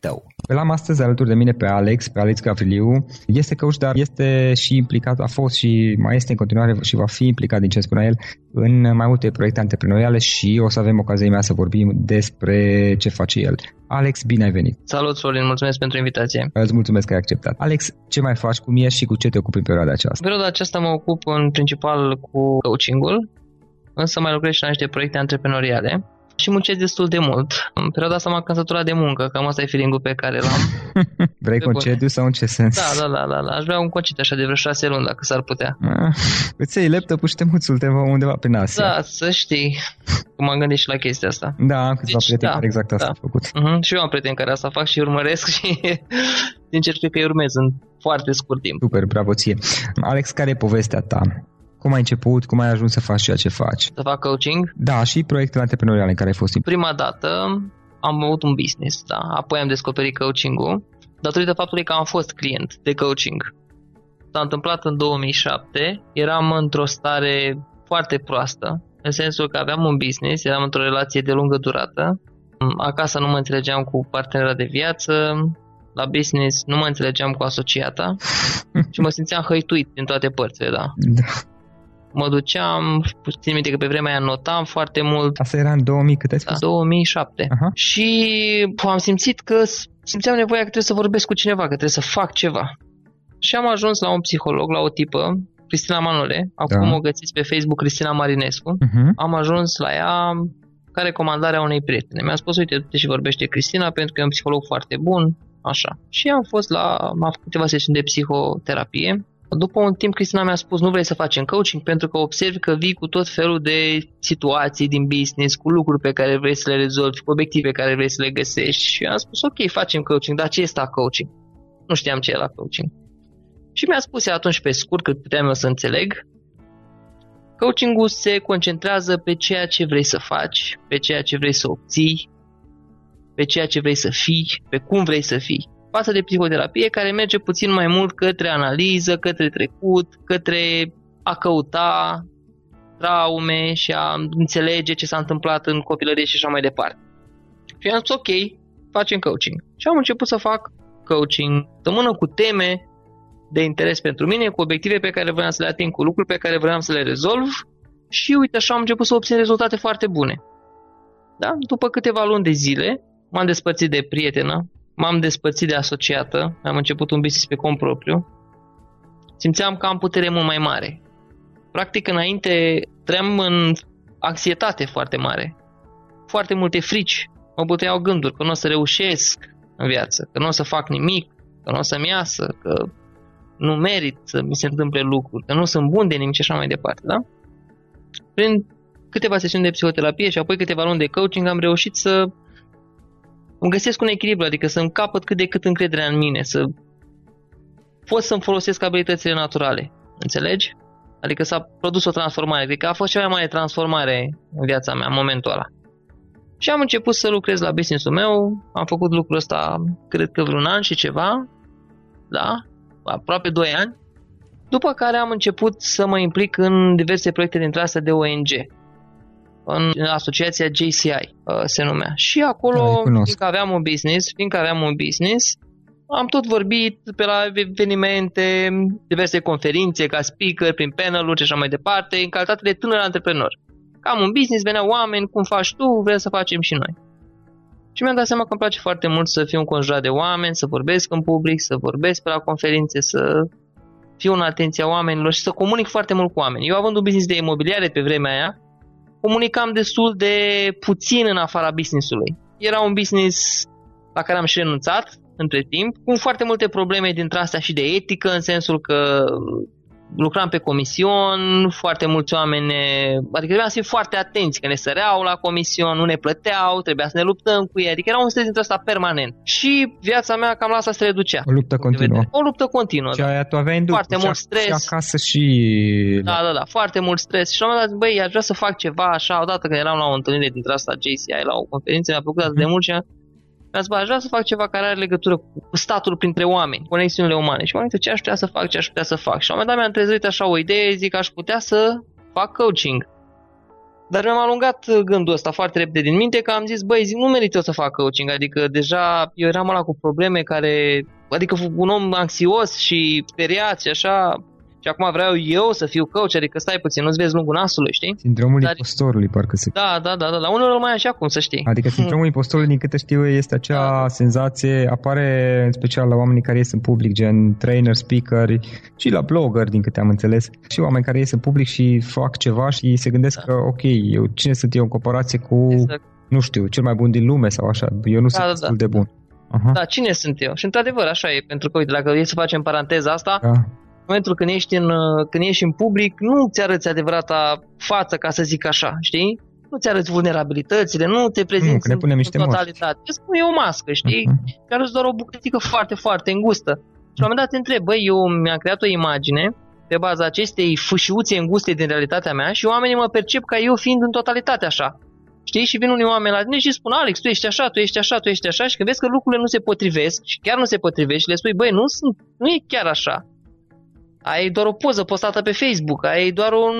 tău. Îl am astăzi alături de mine pe Alex, pe Alex Gavriliu. Este coach, dar este și implicat, a fost și mai este în continuare și va fi implicat, din ce spunea el, în mai multe proiecte antreprenoriale și o să avem ocazia mea să vorbim despre ce face el. Alex, bine ai venit! Salut, Florin, mulțumesc pentru invitație! Îți mulțumesc că ai acceptat. Alex, ce mai faci, cum ești și cu ce te ocupi în perioada aceasta? În perioada aceasta mă ocup în principal cu coaching-ul, însă mai lucrez și la niște proiecte antreprenoriale și muncesc destul de mult. În perioada asta m-am căsătorat de muncă, cam asta e feeling pe care l-am. Vrei concediu sau în ce sens? Da, da, da, da, da. Aș vrea un concediu așa de vreo șase luni, dacă s-ar putea. Ah, îți iei laptopul și te muți undeva prin Asia. Da, să știi. Cum am gândit și la chestia asta. Da, am câțiva deci, prieteni da, care exact asta da. au făcut. Uh-huh. Și eu am prieteni care asta fac și urmăresc și sincer cred că îi urmez în foarte scurt timp. Super, bravo ție. Alex, care e povestea ta? Cum ai început? Cum ai ajuns să faci ceea ce faci? Să fac coaching? Da, și proiectele antreprenoriale în care ai fost. Prima dată am avut un business, da. Apoi am descoperit coaching-ul datorită faptului că am fost client de coaching. S-a întâmplat în 2007, eram într-o stare foarte proastă, în sensul că aveam un business, eram într-o relație de lungă durată, acasă nu mă înțelegeam cu partenera de viață, la business nu mă înțelegeam cu asociata și mă simțeam hăituit din toate părțile, da. da mă duceam, țin minte că pe vremea aia notam foarte mult. Asta era în 2000, cât ai spus? Da, 2007. Uh-huh. Și am simțit că simțeam nevoia că trebuie să vorbesc cu cineva, că trebuie să fac ceva. Și am ajuns la un psiholog, la o tipă Cristina Manole, acum Da. o găsiți pe Facebook Cristina Marinescu. Uh-huh. Am ajuns la ea ca recomandarea unei prietene. Mi-a spus, uite, du-te și vorbește Cristina pentru că e un psiholog foarte bun, așa. Și am fost la, am făcut câteva sesiuni de psihoterapie. După un timp, Cristina mi-a spus, nu vrei să facem coaching pentru că observi că vii cu tot felul de situații din business, cu lucruri pe care vrei să le rezolvi, cu obiective pe care vrei să le găsești. Și am spus, ok, facem coaching, dar ce este coaching? Nu știam ce era coaching. Și mi-a spus ea atunci pe scurt, cât puteam eu să înțeleg, Coachingul se concentrează pe ceea ce vrei să faci, pe ceea ce vrei să obții, pe ceea ce vrei să fii, pe cum vrei să fii. Față de psihoterapie care merge puțin mai mult către analiză, către trecut, către a căuta traume și a înțelege ce s-a întâmplat în copilărie și așa mai departe. Și am spus ok, facem coaching. Și am început să fac coaching, sămână cu teme de interes pentru mine, cu obiective pe care vreau să le ating, cu lucruri pe care vreau să le rezolv și uite așa am început să obțin rezultate foarte bune. Da? După câteva luni de zile m-am despărțit de prietenă, m-am despărțit de asociată, am început un business pe cont propriu, simțeam că am putere mult mai mare. Practic înainte trăiam în anxietate foarte mare, foarte multe frici, mă băteau gânduri că nu o să reușesc în viață, că nu o să fac nimic, că nu o să-mi iasă, că nu merit să mi se întâmple lucruri, că nu sunt bun de nimic și așa mai departe, da? Prin câteva sesiuni de psihoterapie și apoi câteva luni de coaching am reușit să îmi găsesc un echilibru, adică să-mi capăt cât de cât încrederea în mine, să pot să-mi folosesc abilitățile naturale, înțelegi? Adică s-a produs o transformare, adică a fost cea mai mare transformare în viața mea în momentul ăla. Și am început să lucrez la business-ul meu, am făcut lucrul ăsta cred că vreun an și ceva, da, aproape 2 ani, după care am început să mă implic în diverse proiecte dintre astea de ONG, în asociația JCI uh, se numea. Și Da, acolo, îi cunosc. fiindcă aveam un business, fiindcă aveam un business, am tot vorbit pe la evenimente, diverse conferințe, ca speaker, prin panel-uri și așa mai departe, în calitate de tânăr antreprenor. Că am un business, veneau oameni, cum faci tu, vrem să facem și noi. Și mi-am dat seama că îmi place foarte mult să fiu înconjurat de oameni, să vorbesc în public, să vorbesc pe la conferințe, să fiu în atenția oamenilor și să comunic foarte mult cu oameni. Eu având un business de imobiliare pe vremea aia, comunicam destul de puțin în afara businessului. Era un business la care am și renunțat între timp, cu foarte multe probleme dintre astea și de etică, în sensul că lucram pe comision, foarte mulți oameni, ne- adică trebuia să fim foarte atenți, că ne săreau la comision, nu ne plăteau, trebuia să ne luptăm cu ei, adică era un stres dintre ăsta permanent. Și viața mea cam la asta se reducea. O luptă continuă. O luptă continuă. Și da. aia tu aveai în duc, Foarte și mult ac- stres. Și acasă și... Da, da, da, foarte mult stres. Și la un moment dat, băi, aș vrea să fac ceva așa, odată când eram la o întâlnire dintre asta JCI, la o conferință, mi-a plăcut atât de mult și mi-a zis, bă, aș vrea să fac ceva care are legătură cu statul printre oameni, conexiunile umane. Și m-am gândit ce aș putea să fac, ce aș putea să fac. Și la un moment dat mi-am trezit așa o idee, zic, aș putea să fac coaching. Dar mi-am alungat gândul ăsta foarte repede din minte că am zis, băi, zic, nu merită să fac coaching, adică deja eu eram ăla cu probleme care, adică un om anxios și speriat și așa, și acum vreau eu să fiu coach, adică stai puțin, nu-ți vezi lungul nasului, știi? Sindromul Dar- impostorului, parcă se... Da, da, da, da, la unul mai așa cum să știi. Adică sindromul impostorului, din câte știu, este acea Da. senzație, apare în special la oamenii care ies în public, gen trainer, speaker și la blogger, din câte am înțeles, și oameni care ies în public și fac ceva și se gândesc Da. că, ok, eu, cine sunt eu în comparație cu, Exact. nu știu, cel mai bun din lume sau așa, eu nu Da, sunt da, destul da. de bun. Aha. Da, cine sunt eu? Și într-adevăr așa e, pentru că, uite, dacă e să facem paranteza asta, Da. În momentul când ești în, uh, când ești în public, nu ți arăți adevărata față, ca să zic așa, știi? Nu ți arăți vulnerabilitățile, nu te prezinți Nu, că ne în- punem niște în măști. totalitate. Îți pui o mască, știi? Mhm. care îți doar o bucățică foarte, foarte îngustă. Și la un moment dat te întreb, băi, eu mi-am creat o imagine pe baza acestei fâșiuțe înguste din realitatea mea și oamenii mă percep ca eu fiind în totalitate așa. Știi? Și vin unii oameni la tine și spun, Alex, tu ești așa, tu ești așa, tu ești așa și când vezi că lucrurile nu se potrivesc și chiar nu se potrivesc și le spui, băi, nu, sunt, nu e chiar așa. Ai doar o poză postată pe Facebook, ai doar un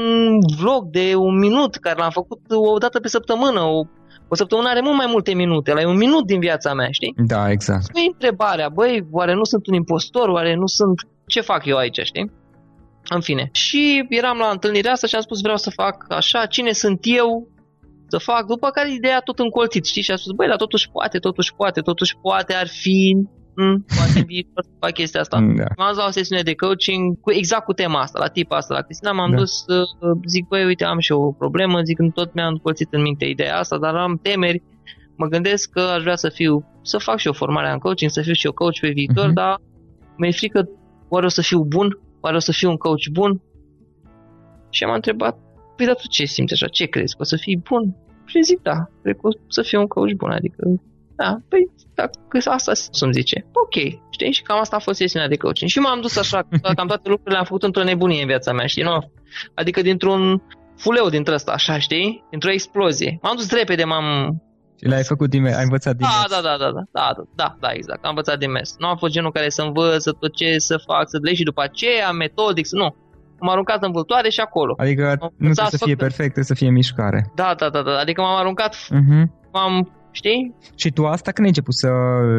vlog de un minut care l-am făcut o dată pe săptămână, o, o săptămână are mult mai multe minute, la e un minut din viața mea, știi? Da, exact. Nu e întrebarea, băi, oare nu sunt un impostor, oare nu sunt... Ce fac eu aici, știi? În fine. Și eram la întâlnirea asta și am spus vreau să fac așa, cine sunt eu să fac, după care ideea tot încolțit, știi? Și am spus, băi, dar totuși poate, totuși poate, totuși poate ar fi mm, poate în viitor să fac chestia asta. Mm, da. M-am dus la o sesiune de coaching cu, exact cu tema asta, la tipa asta, la Cristina, m-am Da. dus, uh, zic, băi, uite, am și eu o problemă, zic, în tot mi-am încolțit în minte ideea asta, dar am temeri, mă gândesc că aș vrea să fiu, să fac și eu formarea în coaching, să fiu și eu coach pe viitor, Mhm. dar mi-e frică, oare o să fiu bun? Oare o să fiu un coach bun? Și am întrebat, păi dar tu ce simți așa, ce crezi, că o să fii bun? Și zic, da, cred că o să fiu un coach bun, adică, da, păi, dacă asta să-mi zice, ok, știi, și cam asta a fost sesiunea de coaching. Și m-am dus așa, cam toate lucrurile le-am făcut într-o nebunie în viața mea, știi, nu? Adică dintr-un fuleu dintre ăsta, așa, știi? Dintr-o explozie. M-am dus repede, m-am... Și l-ai făcut din ai învățat din Da, mers. da, da, da, da, da, da, da, da, exact, am învățat din mers. Nu am fost genul care să învăță tot ce să fac, să legi și după aceea, metodic, să nu. M-am aruncat în vâltoare și acolo. Adică Am nu învățat trebuie să fie tot- perfect, trebuie să fie mișcare. Da, da, da, da, adică m-am aruncat, Mhm. m-am, știi? Și tu asta când ai început să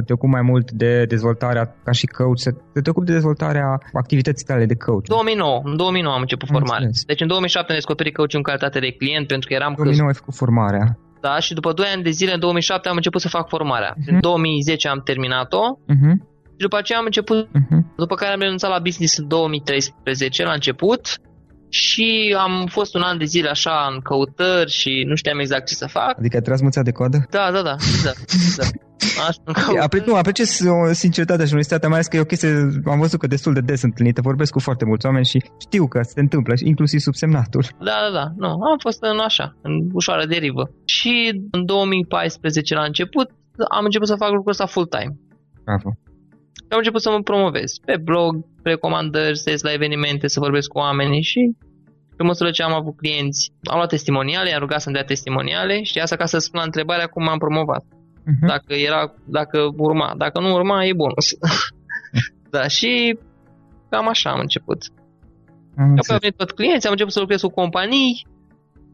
te ocupi mai mult de dezvoltarea ca și coach, să să te ocupi de dezvoltarea activității tale de coach? 2009, în 2009 am început Am formarea. înțeles. Deci în 2007 am descoperit coaching în calitate de client pentru că eram 2009 ai făcut formarea. Da, și după 2 ani de zile, în 2007, am început să fac formarea. Mhm. În 2010 am terminat-o Mhm. și după aceea am început, Mhm. după care am renunțat la business în 2013, la început, și am fost un an de zile așa în căutări și nu știam exact ce să fac. Adică ai tras mâța de coadă? Da, da, da, exact, exact. Așa, în căutări. Apre, nu, apreciez o sinceritatea și onestitatea, mai ales că e o chestie, am văzut că destul de des întâlnită, vorbesc cu foarte mulți oameni și știu că se întâmplă, inclusiv subsemnatul. Da, da, da. Nu, am fost în așa, în ușoară derivă. Și în 2014 la început am început să fac lucrul ăsta full-time. Bravo. Și am început să mă promovez pe blog, pe recomandări, să ies la evenimente, să vorbesc cu oamenii și pe măsură ce am avut clienți, am luat testimoniale, i-am rugat să-mi dea testimoniale și asta ca să spun la întrebarea cum m-am promovat. Mhm. Dacă era, dacă urma. Dacă nu urma, e bonus. da, și cam așa am început. Am Apoi au înțeles. venit tot clienți, am început să lucrez cu companii,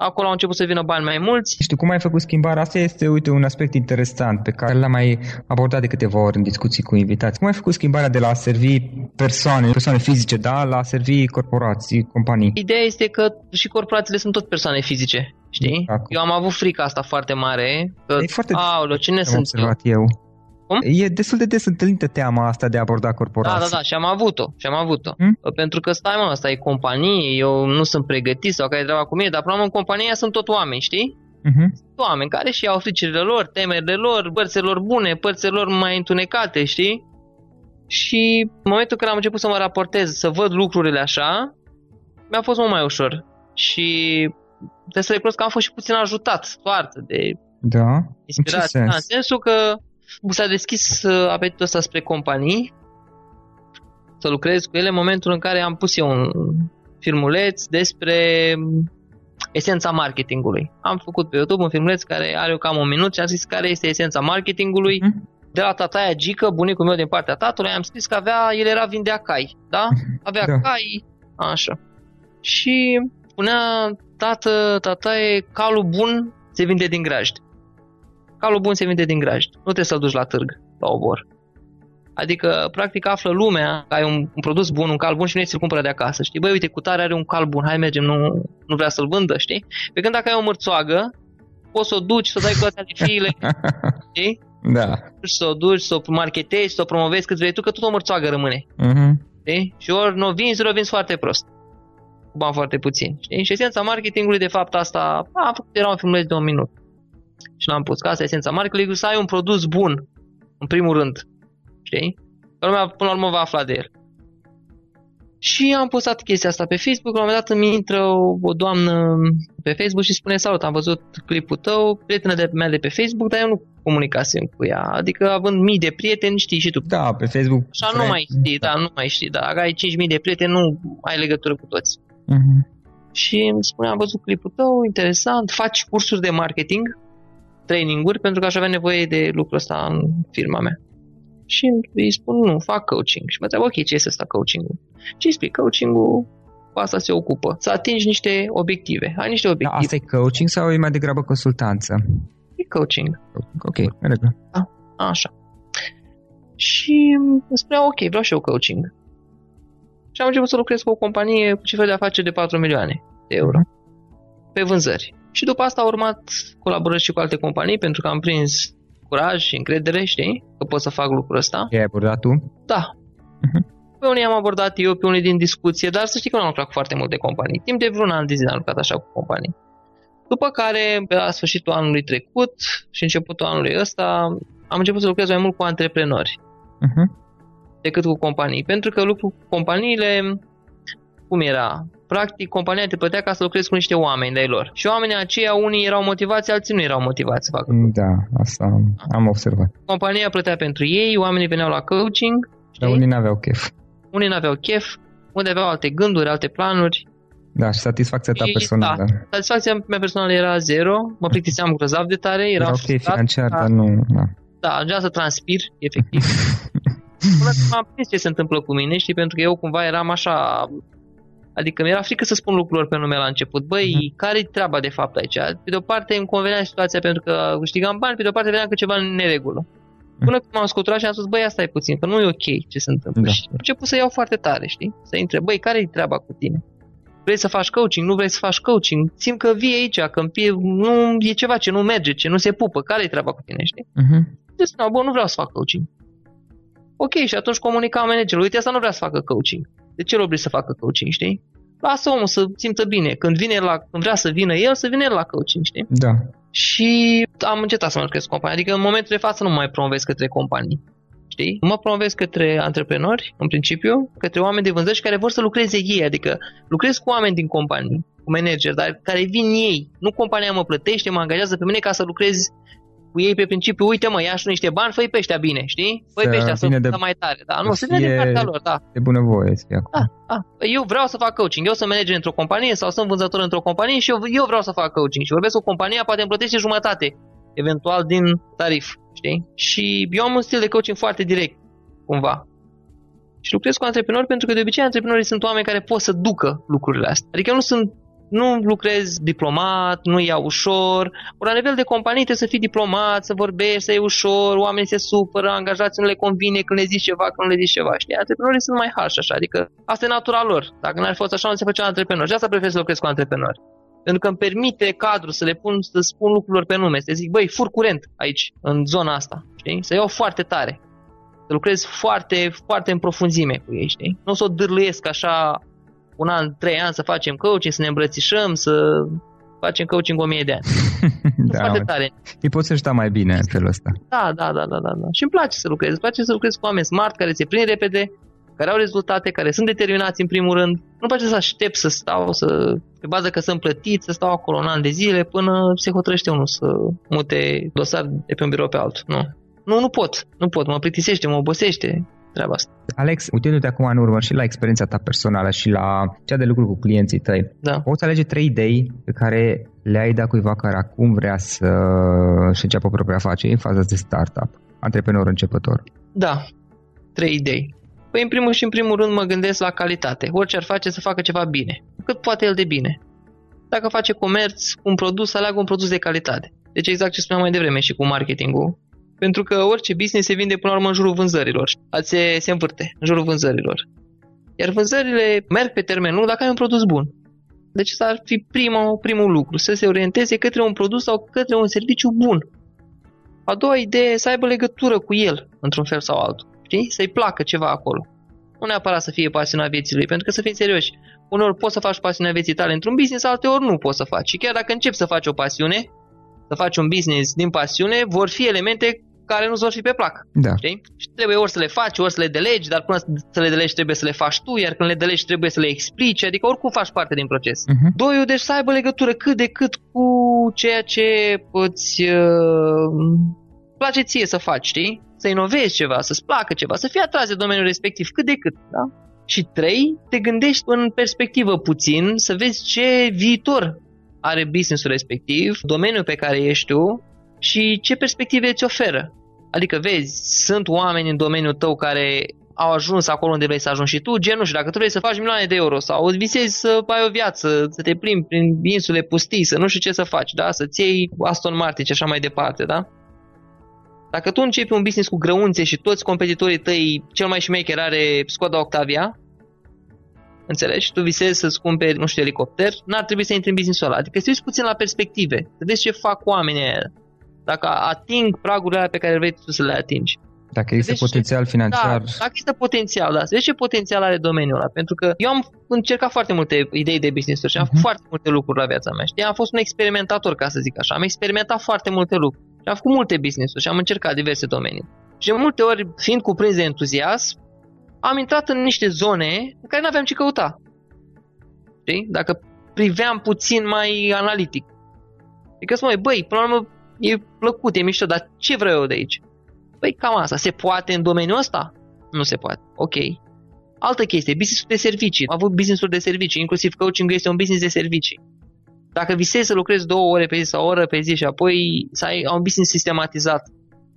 acolo au început să vină bani mai mulți. Știu cum ai făcut schimbarea asta este, uite, un aspect interesant pe care l-am mai abordat de câteva ori în discuții cu invitați. Cum ai făcut schimbarea de la a servi persoane, persoane fizice, da, la a servi corporații, companii? Ideea este că și corporațiile sunt tot persoane fizice, știi? Exact. Eu am avut frica asta foarte mare, că, E foarte aoleo, cine Am sunt eu? observat eu. Cum? E destul de des întâlnită teama asta de a aborda Da, corporații. da, da, și am avut-o, și am avut-o. Hmm? Pentru că stai mă, asta e companie, eu nu sunt pregătit sau care e treaba cu mine, dar până la urmă în compania sunt tot oameni, știi? Mhm. Sunt oameni care și au fricile lor, temerile lor, părțile lor bune, părțile lor mai întunecate, știi? Și în momentul când am început să mă raportez, să văd lucrurile așa, mi-a fost mult mai ușor. Și trebuie să recunosc că am fost și puțin ajutat, foarte, de Da? inspirație. sens? Da, în sensul că s-a deschis uh, apetitul ăsta spre companii, să lucrez cu ele în momentul în care am pus eu un filmuleț despre esența marketingului. Am făcut pe YouTube un filmuleț care are cam un minut și am zis care este esența marketingului. Mhm. De la tataia Gică, bunicul meu din partea tatălui, am scris că avea, el era vindea cai, da? Avea Da. cai, așa. Și spunea, tată, tataie, calul bun se vinde din grajd. Calul bun se vinde din grajd. Nu trebuie să-l duci la târg, la obor. Adică, practic, află lumea că ai un, un produs bun, un cal bun și nu ți-l cumpără de acasă, știi? Băi, uite, cu tare are un cal bun, hai mergem, nu, nu vrea să-l vândă, știi? Pe când dacă ai o mărțoagă, poți să o duci, să o dai cu astea de fiile, știi? da. Să o duci, să o marketezi, să o promovezi cât vrei tu, că tot o mărțoagă rămâne. Mhm. Știi? Și ori nu o vinzi, ori o vinzi foarte prost. Cu bani foarte puțin. Știi? Și esența marketingului, de fapt, asta a făcut, era un filmuleț de un minut. Și l-am pus. Că asta e esența marketingului, să ai un produs bun, în primul rând. Știi? Că lumea până la urmă va afla de el. Și am postat chestia asta pe Facebook, la un moment dat îmi intră o, o doamnă pe Facebook și spune Salut, am văzut clipul tău, prietenă de mea de pe Facebook, dar eu nu comunicasem cu ea. Adică având mii de prieteni, știi și tu. Da, pe Facebook. Așa nu mai știi, da, nu mai știi, da. Dacă ai 5.000 de prieteni, nu ai legătură cu toți. Mhm. Și îmi spune, am văzut clipul tău, interesant, faci cursuri de marketing, traininguri, pentru că aș avea nevoie de lucrul ăsta în firma mea. Și îi spun, nu, fac coaching. Și mă întreabă, ok, ce este asta coaching-ul? Și îi explic, coaching-ul cu asta se ocupă. Să atingi niște obiective. Ai niște Da, obiective. asta e coaching sau e mai degrabă consultanță? e coaching. Ok, în regulă. Așa. Și îmi spunea, ok, vreau și eu coaching. Și am început să lucrez cu o companie cu cifre de afaceri de 4 milioane de euro pe vânzări. Și după asta au urmat colaborări și cu alte companii, pentru că am prins curaj și încredere, știi? Că pot să fac lucrul ăsta. I-ai abordat tu? Da. Uh-huh. Pe unii am abordat eu, pe unii din discuție, dar să știi că nu am lucrat cu foarte multe companii. Timp de vreun an de zile am lucrat așa cu companii. După care, pe la sfârșitul anului trecut și începutul anului ăsta, am început să lucrez mai mult cu antreprenori uh-huh. decât cu companii. Pentru că lucru cu companiile, cum era? Practic, compania te plătea ca să lucrezi cu niște oameni de lor. Și oamenii aceia, unii erau motivați, alții nu erau motivați să facă. Da, asta am observat. Compania plătea pentru ei, oamenii veneau la coaching. Dar unii n-aveau chef. Unii n-aveau chef, unde aveau alte gânduri, alte planuri. Da, și satisfacția ta personală. Da, satisfacția mea personală era zero, mă plictiseam grozav de tare, era ok financiar, dar nu... Da, da ajungea să transpir, efectiv. Până m-am prins ce se întâmplă cu mine, știi, pentru că eu cumva eram așa... Adică mi-era frică să spun lucrurilor pe nume la început. Băi, uh-huh. care-i treaba de fapt aici? Pe de o parte îmi convenea situația pentru că câștigam bani, pe de o parte vedeam că ceva în neregulă. Mhm. Până când m-am scuturat și am spus, băi, asta e puțin, că nu e ok ce se întâmplă. Da. Și am început să iau foarte tare, știi? Să intre, băi, care-i treaba cu tine? Vrei să faci coaching? Nu vrei să faci coaching? Simt că vii aici, că nu e ceva ce nu merge, ce nu se pupă. Care e treaba cu tine, știi? Uh-huh. Deci, no, bă, nu vreau să fac coaching. Ok, și atunci comunica managerul, uite, asta nu vrea să facă coaching. De ce l să facă coaching, știi? Lasă omul să simtă bine. Când, vine la, când vrea să vină el, să vină el la coaching, știi? Da. Și am încetat să mă lucrez cu companii. Adică în momentul de față nu mai promovez către companii știi? Mă promovez către antreprenori, în principiu, către oameni de vânzări care vor să lucreze ei, adică lucrez cu oameni din companii, cu manageri, dar care vin ei. Nu compania mă plătește, mă angajează pe mine ca să lucrez cu ei pe principiu, uite mă, ia și niște bani, fă pe ăștia bine, știi? Fă pe ăștia să de, mai tare, da? Nu, să vină de partea lor, da. De bunăvoie să fie acolo. Da, da. Eu vreau să fac coaching, eu sunt manager într-o companie sau sunt vânzător într-o companie și eu, eu vreau să fac coaching și vorbesc cu compania, poate îmi plătește jumătate, eventual din tarif, știi? Și eu am un stil de coaching foarte direct cumva. Și lucrez cu antreprenori pentru că de obicei antreprenorii sunt oameni care pot să ducă lucrurile astea. Adică nu sunt nu lucrezi diplomat, nu ia ușor. Ori la nivel de companie trebuie să fii diplomat, să vorbești, să iei ușor, oamenii se supără, angajații nu le convine când le zici ceva, când nu le zici ceva. Știi? Antreprenorii sunt mai harși așa, adică asta e natura lor. Dacă n-ar fi fost așa, nu se făcea antreprenor. Și asta prefer să lucrez cu antreprenori. Pentru că îmi permite cadrul să le pun, să spun lucrurilor pe nume, să zic, băi, fur curent aici, în zona asta, știi? Să iau foarte tare să lucrez foarte, foarte în profunzime cu ei, știi? Nu o să o dârluiesc așa un an, trei ani să facem coaching, să ne îmbrățișăm, să facem coaching o mie de ani. da, foarte tare. Îi poți să mai bine în felul ăsta. Da, da, da, da, da, da. Și îmi place să lucrez. Îmi place să lucrez cu oameni smart, care se prind repede, care au rezultate, care sunt determinați în primul rând. Nu place să aștept să stau, să, pe bază că sunt plătit, să stau acolo un an de zile până se hotărăște unul să mute dosar de pe un birou pe altul. Nu. Nu, nu pot. Nu pot. Mă plictisește, mă obosește treaba asta. Alex, uitându-te acum în urmă și la experiența ta personală și la cea de lucru cu clienții tăi, da. poți alege trei idei pe care le-ai dat cuiva care acum vrea să și înceapă propria afacere în faza de startup, antreprenor începător? Da, trei idei. Păi în primul și în primul rând mă gândesc la calitate. Orice ar face să facă ceva bine. Cât poate el de bine. Dacă face comerț cu un produs, să aleagă un produs de calitate. Deci exact ce spuneam mai devreme și cu marketingul pentru că orice business se vinde până la urmă în jurul vânzărilor. Se, se învârte în jurul vânzărilor. Iar vânzările merg pe termen lung dacă ai un produs bun. Deci asta ar fi primul, primul lucru, să se orienteze către un produs sau către un serviciu bun. A doua idee, să aibă legătură cu el, într-un fel sau altul. Știi? Să-i placă ceva acolo. Nu neapărat să fie pasionat vieții lui, pentru că să fii serios. Uneori poți să faci pasiunea vieții tale într-un business, alteori nu poți să faci. Și chiar dacă începi să faci o pasiune, să faci un business din pasiune, vor fi elemente care nu-ți vor fi pe plac. Da. Știi? Și trebuie ori să le faci, ori să le delegi, dar până să le delegi trebuie să le faci tu, iar când le delegi trebuie să le explici, adică oricum faci parte din proces. Uh-huh. Doi, deci să aibă legătură cât de cât cu ceea ce îți uh, place ție să faci, știi? Să inovezi ceva, să-ți placă ceva, să fii atras de domeniul respectiv cât de cât, da? Și trei, te gândești în perspectivă puțin să vezi ce viitor are businessul respectiv, domeniul pe care ești tu și ce perspective îți oferă. Adică vezi, sunt oameni în domeniul tău care au ajuns acolo unde vrei să ajungi și tu, genul și dacă tu vrei să faci milioane de euro sau îți visezi să ai o viață, să te plimbi prin insule pustii, să nu știu ce să faci, da? să-ți iei Aston Martin și așa mai departe, da? Dacă tu începi un business cu grăunțe și toți competitorii tăi, cel mai șmecher are Skoda Octavia, Înțelegi? Tu visezi să-ți cumperi, nu știu, elicopter, n-ar trebui să intri în business-ul ăla. Adică să puțin la perspective, să vezi ce fac oamenii aia. Dacă ating pragurile alea pe care vrei tu să le atingi. Dacă există deci, potențial financiar. Da, dacă există potențial, da. Să vezi ce potențial are domeniul ăla. Pentru că eu am încercat foarte multe idei de business și am uh-huh. făcut foarte multe lucruri la viața mea. Știi? Am fost un experimentator, ca să zic așa. Am experimentat foarte multe lucruri. Și am făcut multe business-uri și am încercat diverse domenii. Și de multe ori, fiind cuprins de entuziasm, am intrat în niște zone în care nu aveam ce căuta. Știi? Dacă priveam puțin mai analitic. Adică spune, băi, până la urmă e plăcut, e mișto, dar ce vreau eu de aici? Păi cam asta. Se poate în domeniul ăsta? Nu se poate. Ok. Altă chestie, business de servicii. Am avut business de servicii, inclusiv coaching este un business de servicii. Dacă visezi să lucrezi două ore pe zi sau o oră pe zi și apoi să ai un business sistematizat,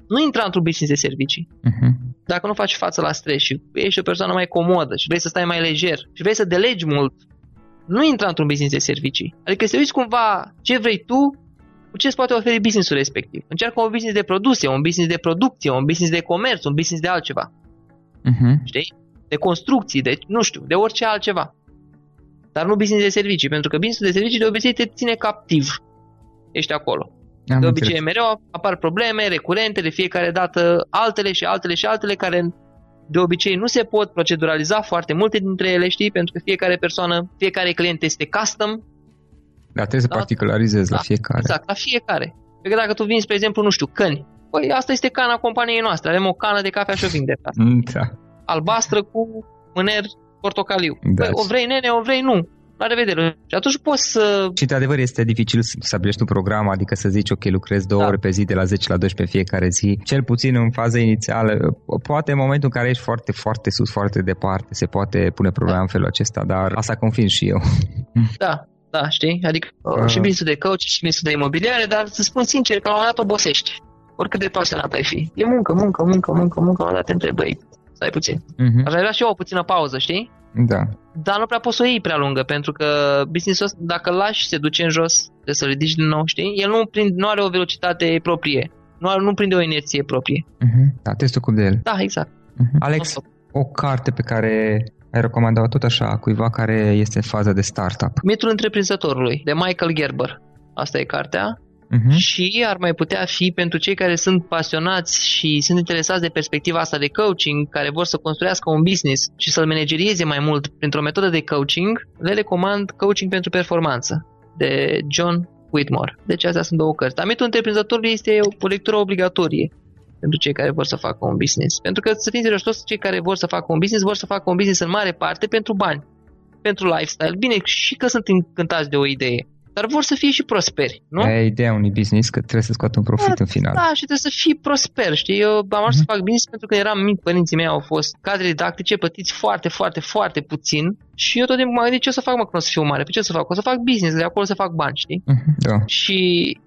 nu intra într-un business de servicii. Uh-huh. Dacă nu faci față la stres și ești o persoană mai comodă și vrei să stai mai lejer și vrei să delegi mult, nu intra într-un business de servicii. Adică să uiți cumva ce vrei tu cu ce îți poate oferi businessul respectiv. Încearcă un business de produse, un business de producție, un business de comerț, un business de altceva. Uh-huh. Știi? De construcții, de, nu știu, de orice altceva. Dar nu business de servicii, pentru că businessul de servicii de obicei te ține captiv. Ești acolo. Am de obicei înțeles. mereu apar probleme recurente de fiecare dată, altele și altele și altele care de obicei nu se pot proceduraliza foarte multe dintre ele, știi, pentru că fiecare persoană, fiecare client este custom, dar trebuie să da? particularizezi da, la fiecare. Exact, la fiecare. Pentru că dacă tu vinzi, spre exemplu, nu știu, căni, păi asta este cana companiei noastre, avem o cană de cafea și o vindem. Da. Albastră cu mâner portocaliu. Da. Păi, o vrei nene, o vrei nu. La revedere. Și atunci poți să... Și de adevăr este dificil să stabilești un program, adică să zici, ok, lucrez două da. ore pe zi de la 10 la 12 fiecare zi, cel puțin în faza inițială. Poate în momentul în care ești foarte, foarte sus, foarte departe, se poate pune problema da. în felul acesta, dar asta confirm și eu. Da, da, știi? Adică uh. și business de coach și business de imobiliare, dar să spun sincer că la un moment dat obosești. Oricât de pasionat ai fi. E muncă, muncă, muncă, muncă, muncă, la un dat te întrebi, băi, stai puțin. Uh-huh. Aș vrea și eu o puțină pauză, știi? Da. Dar nu prea poți să o iei prea lungă, pentru că businessul ăsta, dacă îl lași, se duce în jos, de să ridici din nou, știi? El nu, prind, nu are o velocitate proprie. Nu, are, nu prinde o inerție proprie. Uh-huh. Da, testul cu de el. Da, exact. Uh-huh. Alex, o carte pe care ai recomandat tot așa cuiva care este în faza de startup? Mitul întreprinzătorului, de Michael Gerber. Asta e cartea. Uh-huh. Și ar mai putea fi pentru cei care sunt pasionați și sunt interesați de perspectiva asta de coaching, care vor să construiască un business și să-l managerieze mai mult printr-o metodă de coaching, le recomand Coaching pentru Performanță de John Whitmore. Deci astea sunt două cărți. Dar mitul întreprinzătorului este o lectură obligatorie pentru cei care vor să facă un business. Pentru că, să fim serioși, toți cei care vor să facă un business, vor să facă un business în mare parte pentru bani, pentru lifestyle. Bine, și că sunt încântați de o idee dar vor să fie și prosperi, nu? E ideea unui business că trebuie să scoată un profit da, în final. Da, și trebuie să fii prosper, știi? Eu am ajuns mm-hmm. să fac business pentru că eram mic, părinții mei au fost cadre didactice plătiți foarte, foarte, foarte puțin și eu tot timpul m-am gândit ce o să fac, mă, când o să fiu mare, pe ce o să fac? O să fac business, de acolo să fac bani, știi? Mm-hmm, da. Și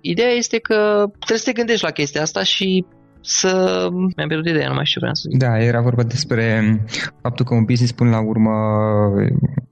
ideea este că trebuie să te gândești la chestia asta și să... Mi-am pierdut ideea, nu mai știu ce vreau să zic. Da, era vorba despre faptul că un business până la urmă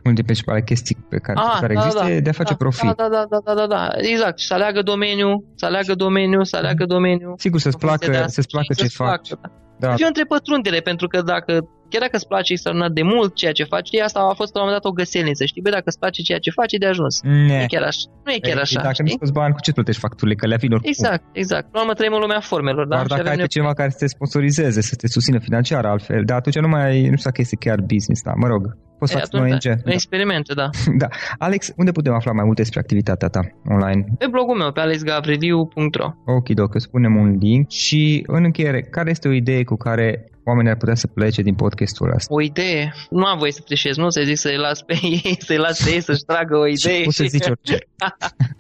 unul din principale chestii pe care, ah, care da, există da, de a face da, profit. Da, da, da, da, da, da, exact. Să aleagă domeniul, să aleagă domeniul, să aleagă domeniul. Sigur, să-ți placă, să-ți placă ce faci. Placă, da. Da. Fiu între pătrundele, pentru că dacă chiar dacă îți place extraordinar de mult ceea ce faci, asta a fost la un moment dat o găselniță, știi? Bă, dacă îți place ceea ce faci, e de ajuns. Ne. Nu e chiar așa. Nu e chiar așa, Dacă nu scoți bani, cu ce plătești facturile? Că le vin oricum. Exact, exact. Nu urmă trăim în lumea formelor, da? Doar dacă ai pe cineva care să te sponsorizeze, să te susțină financiar altfel, dar atunci nu mai nu știu dacă este chiar business, da, mă rog. Poți să faci un ONG. Da, experimente, da. da. Alex, unde putem afla mai multe despre activitatea ta online? Pe blogul meu, pe alexgavriliu.ro Ok, doc, spunem un link și în încheiere, care este o idee cu care oamenii ar putea să plece din podcastul ăsta? O idee? Nu am voie să trișez, nu să zic să-i las pe ei, să-i las pe ei să-și tragă o idee. Poți să zici orice.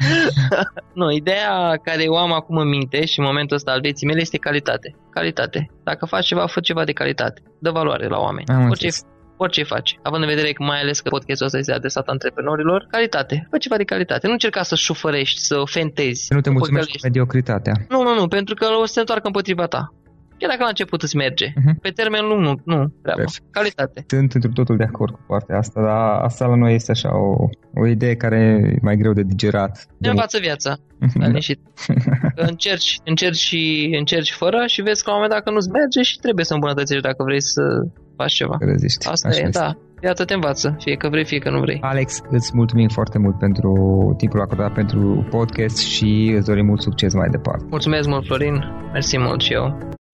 nu, ideea care o am acum în minte și în momentul ăsta al vieții mele este calitate. Calitate. Dacă faci ceva, fă ceva de calitate. Dă valoare la oameni. Am orice, orice faci. Având în vedere că mai ales că podcastul ăsta este adresat antreprenorilor, calitate. Fă ceva de calitate. Nu încerca să șufărești, să fentezi. Nu te mulțumești cu mediocritatea. Nu, nu, nu, pentru că o să se întoarcă împotriva ta. Chiar dacă la început îți merge. Uh-huh. Pe termen lung nu, nu treabă. Calitate. Sunt într totul de acord cu partea asta, dar asta la noi este așa o, o idee care e mai greu de digerat. Ne învață viața. Da. încerci, încerci, și, încerci fără și vezi că la un moment dat că nu-ți merge și trebuie să îmbunătățești dacă vrei să faci ceva. Reziști. Asta așa e, este. da. Iată te învață, fie că vrei, fie că nu vrei. Alex, îți mulțumim foarte mult pentru timpul acordat pentru podcast și îți dorim mult succes mai departe. Mulțumesc mult, Florin. Mersi mult și eu.